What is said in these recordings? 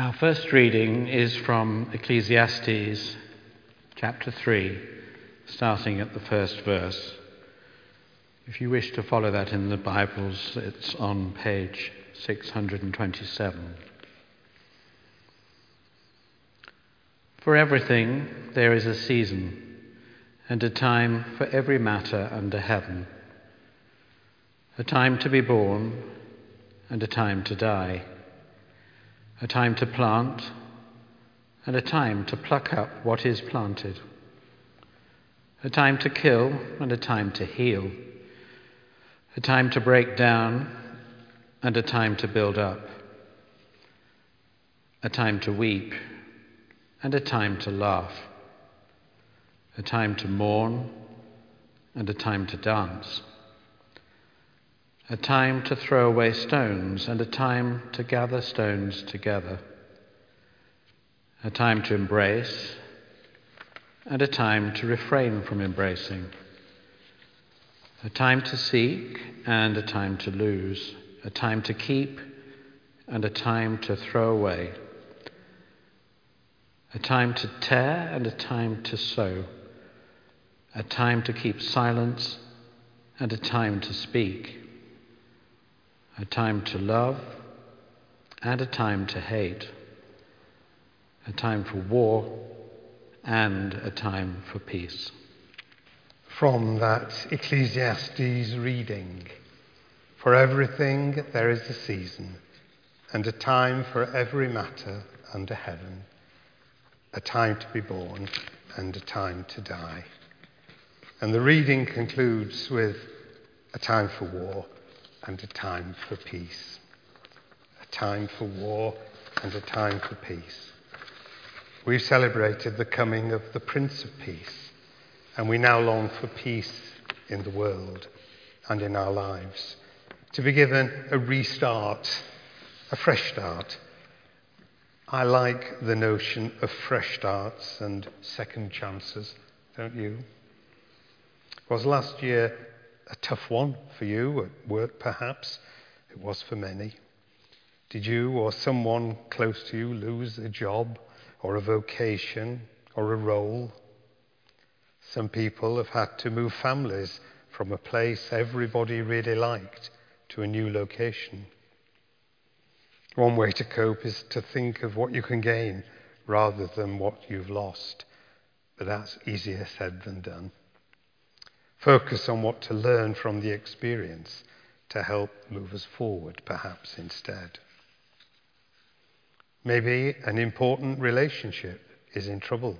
Our first reading is from Ecclesiastes chapter 3, starting at the first verse. If you wish to follow that in the Bibles, it's on page 627. For everything there is a season and a time for every matter under heaven, a time to be born and a time to die a time to plant, and a time to pluck up what is planted, a time to kill and a time to heal, a time to break down and a time to build up, a time to weep and a time to laugh, a time to mourn and a time to dance a time to throw away stones and a time to gather stones together, a time to embrace and a time to refrain from embracing, a time to seek and a time to lose, a time to keep and a time to throw away, a time to tear and a time to sew, a time to keep silence and a time to speak a time to love and a time to hate, a time for war and a time for peace. From that Ecclesiastes reading For everything there is a season, and a time for every matter under heaven, a time to be born and a time to die. And the reading concludes with a time for war and a time for peace. A time for war and a time for peace. We've celebrated the coming of the Prince of Peace, and we now long for peace in the world and in our lives. To be given a restart, a fresh start. I like the notion of fresh starts and second chances, don't you? Was last year a tough one for you at work, perhaps. It was for many. Did you or someone close to you lose a job or a vocation or a role? Some people have had to move families from a place everybody really liked to a new location. One way to cope is to think of what you can gain rather than what you've lost. But that's easier said than done. Focus on what to learn from the experience to help move us forward, perhaps instead. Maybe an important relationship is in trouble.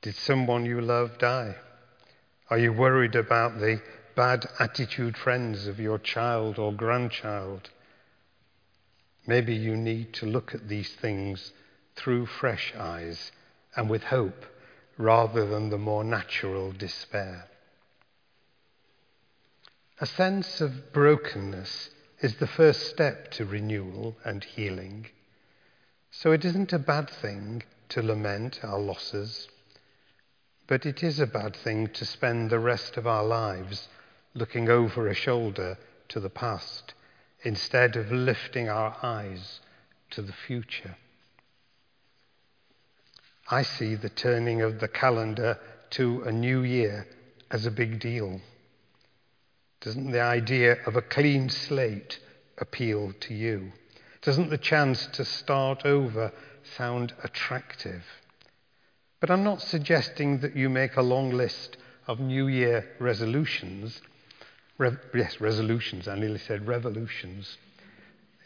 Did someone you love die? Are you worried about the bad attitude friends of your child or grandchild? Maybe you need to look at these things through fresh eyes and with hope rather than the more natural despair. A sense of brokenness is the first step to renewal and healing. So it isn't a bad thing to lament our losses, but it is a bad thing to spend the rest of our lives looking over a shoulder to the past instead of lifting our eyes to the future. I see the turning of the calendar to a new year as a big deal. Doesn't the idea of a clean slate appeal to you? Doesn't the chance to start over sound attractive? But I'm not suggesting that you make a long list of New Year resolutions. Re- yes, resolutions. I nearly said revolutions.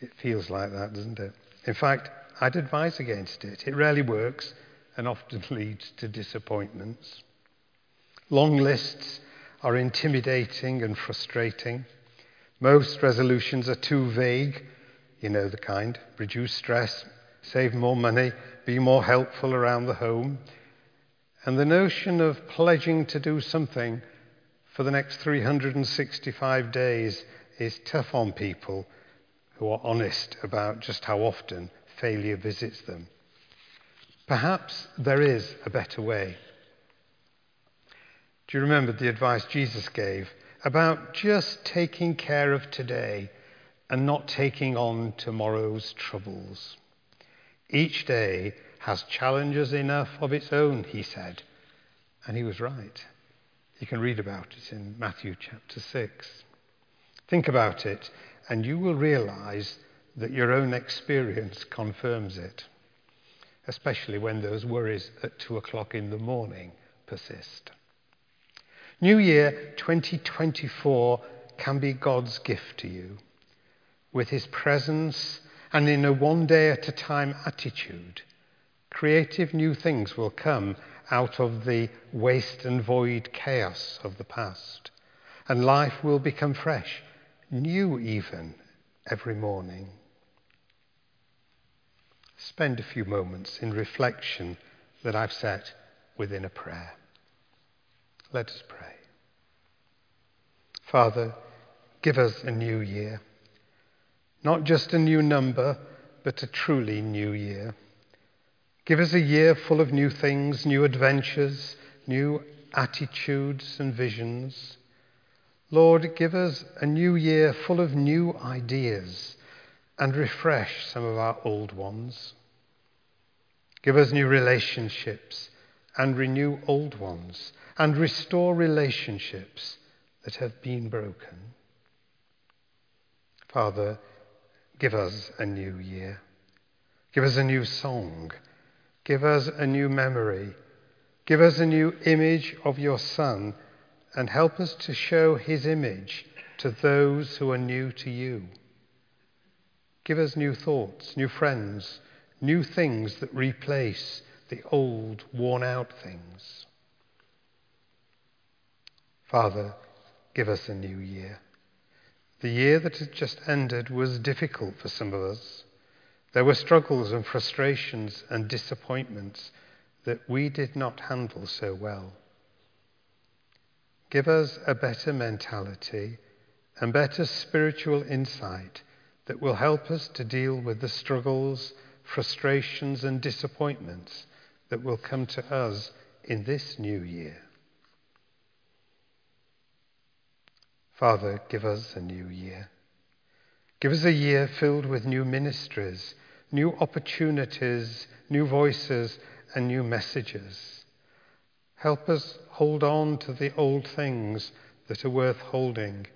It feels like that, doesn't it? In fact, I'd advise against it. It rarely works and often leads to disappointments. Long lists are intimidating and frustrating. Most resolutions are too vague, you know the kind reduce stress, save more money, be more helpful around the home. And the notion of pledging to do something for the next 365 days is tough on people who are honest about just how often failure visits them. Perhaps there is a better way. Do you remember the advice Jesus gave about just taking care of today and not taking on tomorrow's troubles? Each day has challenges enough of its own, he said. And he was right. You can read about it in Matthew chapter 6. Think about it, and you will realize that your own experience confirms it, especially when those worries at two o'clock in the morning persist. New Year 2024 can be God's gift to you with his presence and in a one day at a time attitude. Creative new things will come out of the waste and void chaos of the past, and life will become fresh, new even, every morning. Spend a few moments in reflection that I've set within a prayer. Let us pray. Father, give us a new year. Not just a new number, but a truly new year. Give us a year full of new things, new adventures, new attitudes and visions. Lord, give us a new year full of new ideas and refresh some of our old ones. Give us new relationships and renew old ones and restore relationships that have been broken. Father, give us a new year. Give us a new song. Give us a new memory. Give us a new image of your Son and help us to show his image to those who are new to you. Give us new thoughts, new friends, new things that replace the old, worn out things. Father, give us a new year. The year that had just ended was difficult for some of us. There were struggles and frustrations and disappointments that we did not handle so well. Give us a better mentality and better spiritual insight that will help us to deal with the struggles, frustrations, and disappointments that will come to us in this new year. Father, give us a new year. Give us a year filled with new ministries, new opportunities, new voices, and new messages. Help us hold on to the old things that are worth holding,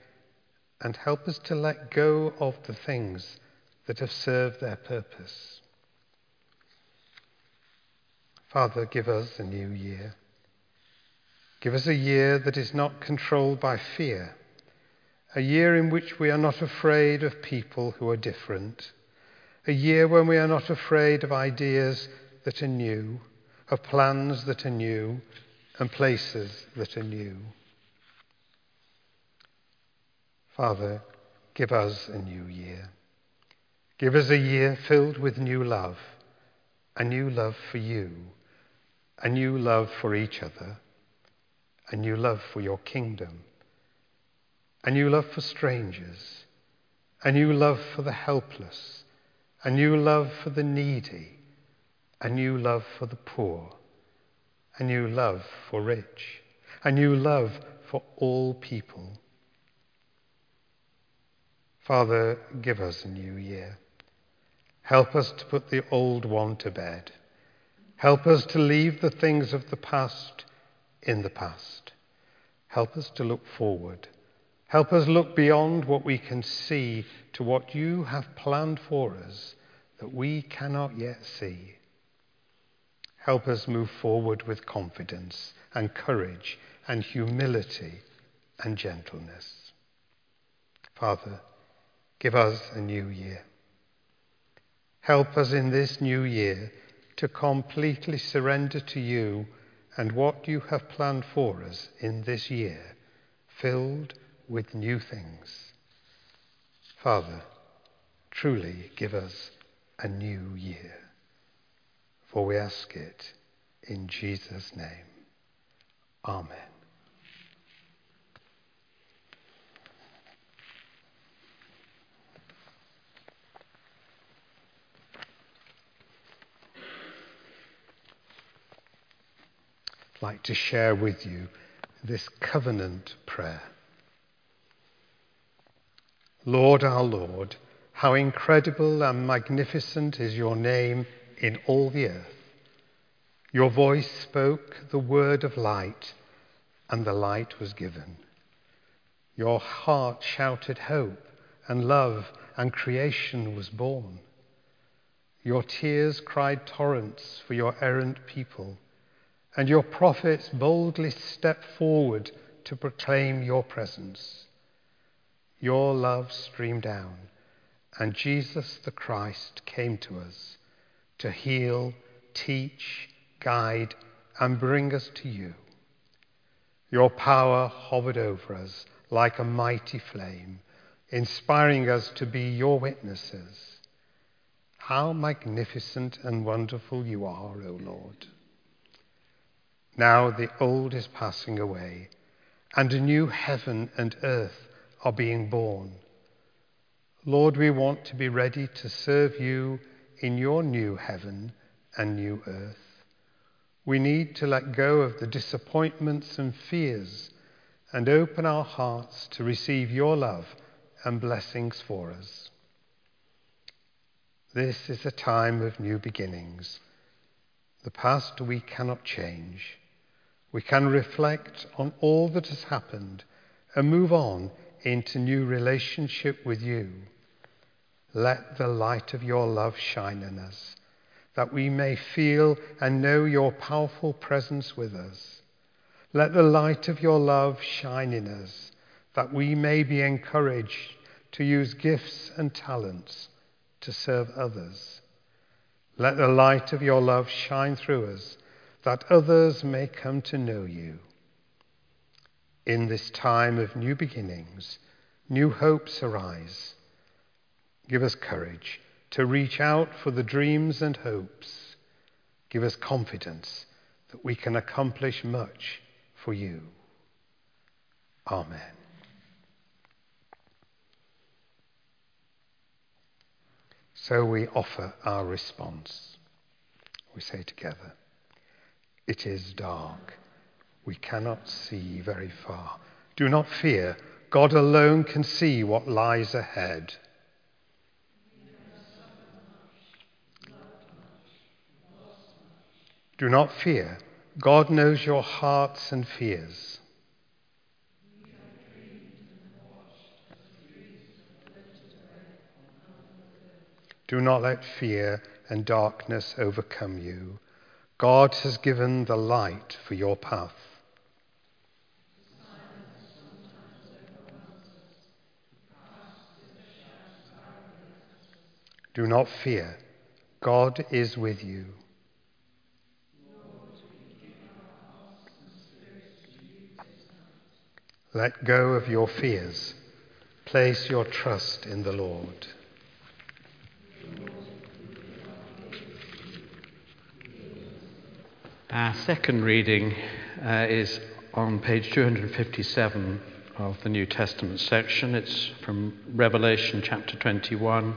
and help us to let go of the things that have served their purpose. Father, give us a new year. Give us a year that is not controlled by fear a year in which we are not afraid of people who are different, a year when we are not afraid of ideas that are new, of plans that are new, and places that are new. Father, give us a new year. Give us a year filled with new love, a new love for you, a new love for each other, a new love for your kingdom a new love for strangers, a new love for the helpless, a new love for the needy, a new love for the poor, a new love for rich, a new love for all people. Father, give us a new year. Help us to put the old one to bed. Help us to leave the things of the past in the past. Help us to look forward Help us look beyond what we can see to what you have planned for us that we cannot yet see. Help us move forward with confidence and courage and humility and gentleness. Father, give us a new year. Help us in this new year to completely surrender to you and what you have planned for us in this year, filled with new things. Father, truly give us a new year. For we ask it in Jesus' name. Amen. I'd like to share with you this covenant prayer. Lord our Lord, how incredible and magnificent is your name in all the earth. Your voice spoke the word of light, and the light was given. Your heart shouted hope and love, and creation was born. Your tears cried torrents for your errant people, and your prophets boldly stepped forward to proclaim your presence. Your love streamed down, and Jesus the Christ came to us to heal, teach, guide, and bring us to you. Your power hovered over us like a mighty flame, inspiring us to be your witnesses. How magnificent and wonderful you are, O Lord. Now the old is passing away, and a new heaven and earth are being born. Lord, we want to be ready to serve you in your new heaven and new earth. We need to let go of the disappointments and fears and open our hearts to receive your love and blessings for us. This is a time of new beginnings. The past we cannot change. We can reflect on all that has happened and move on into new relationship with you. Let the light of your love shine in us, that we may feel and know your powerful presence with us. Let the light of your love shine in us, that we may be encouraged to use gifts and talents to serve others. Let the light of your love shine through us, that others may come to know you. In this time of new beginnings, new hopes arise. Give us courage to reach out for the dreams and hopes. Give us confidence that we can accomplish much for you. Amen. So we offer our response. We say together, It is dark. We cannot see very far. Do not fear. God alone can see what lies ahead. Do not fear. God knows your hearts and fears. Do not let fear and darkness overcome you. God has given the light for your path. Do not fear. God is with you. Let go of your fears. Place your trust in the Lord. Our second reading uh, is on page 257 of the New Testament section. It's from Revelation chapter 21,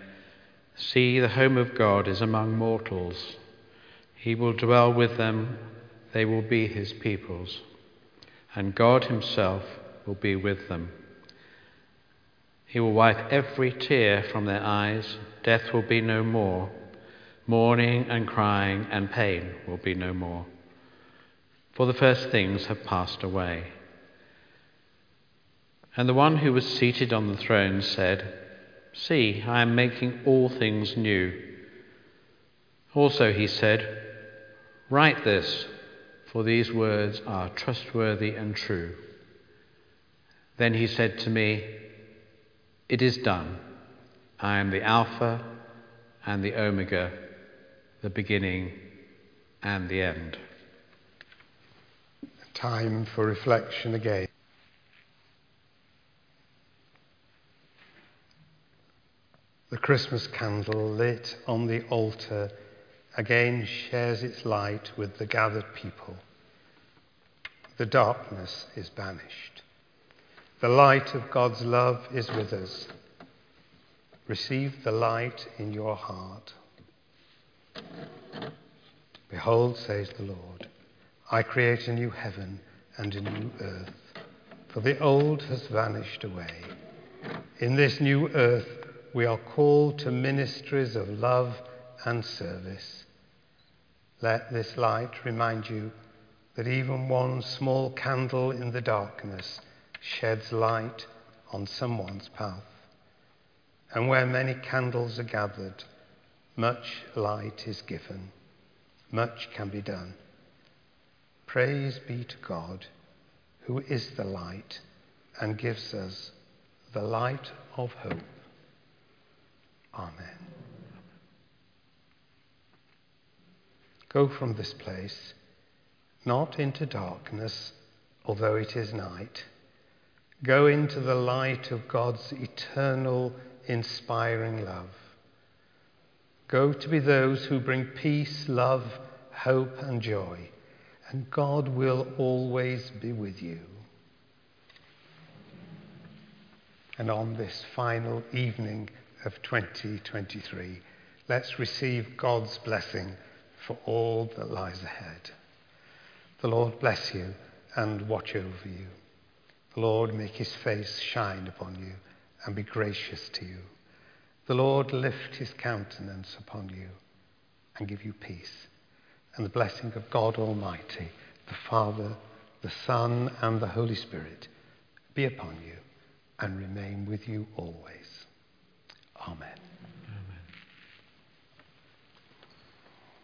See, the home of God is among mortals. He will dwell with them, they will be his peoples and God Himself will be with them. He will wipe every tear from their eyes. Death will be no more. Mourning and crying and pain will be no more. For the first things have passed away. And the one who was seated on the throne said, See, I am making all things new. Also, he said, Write this for these words are trustworthy and true. Then he said to me, It is done. I am the Alpha and the Omega, the beginning and the end. Time for reflection again. The Christmas candle lit on the altar again shares its light with the gathered people. The darkness is banished. The light of God's love is with us. Receive the light in your heart. Behold, says the Lord, I create a new heaven and a new earth, for the old has vanished away. In this new earth, we are called to ministries of love and service. Let this light remind you that even one small candle in the darkness sheds light on someone's path. And where many candles are gathered, much light is given much can be done. Praise be to God, who is the light and gives us the light of hope. Amen. Go from this place, not into darkness, although it is night. Go into the light of God's eternal, inspiring love. Go to be those who bring peace, love, hope, and joy, and God will always be with you. And on this final evening of 2023, let's receive God's blessing for all that lies ahead. The Lord bless you and watch over you. The Lord make his face shine upon you and be gracious to you. The Lord lift his countenance upon you and give you peace. And the blessing of God Almighty, the Father, the Son, and the Holy Spirit be upon you and remain with you always. Amen.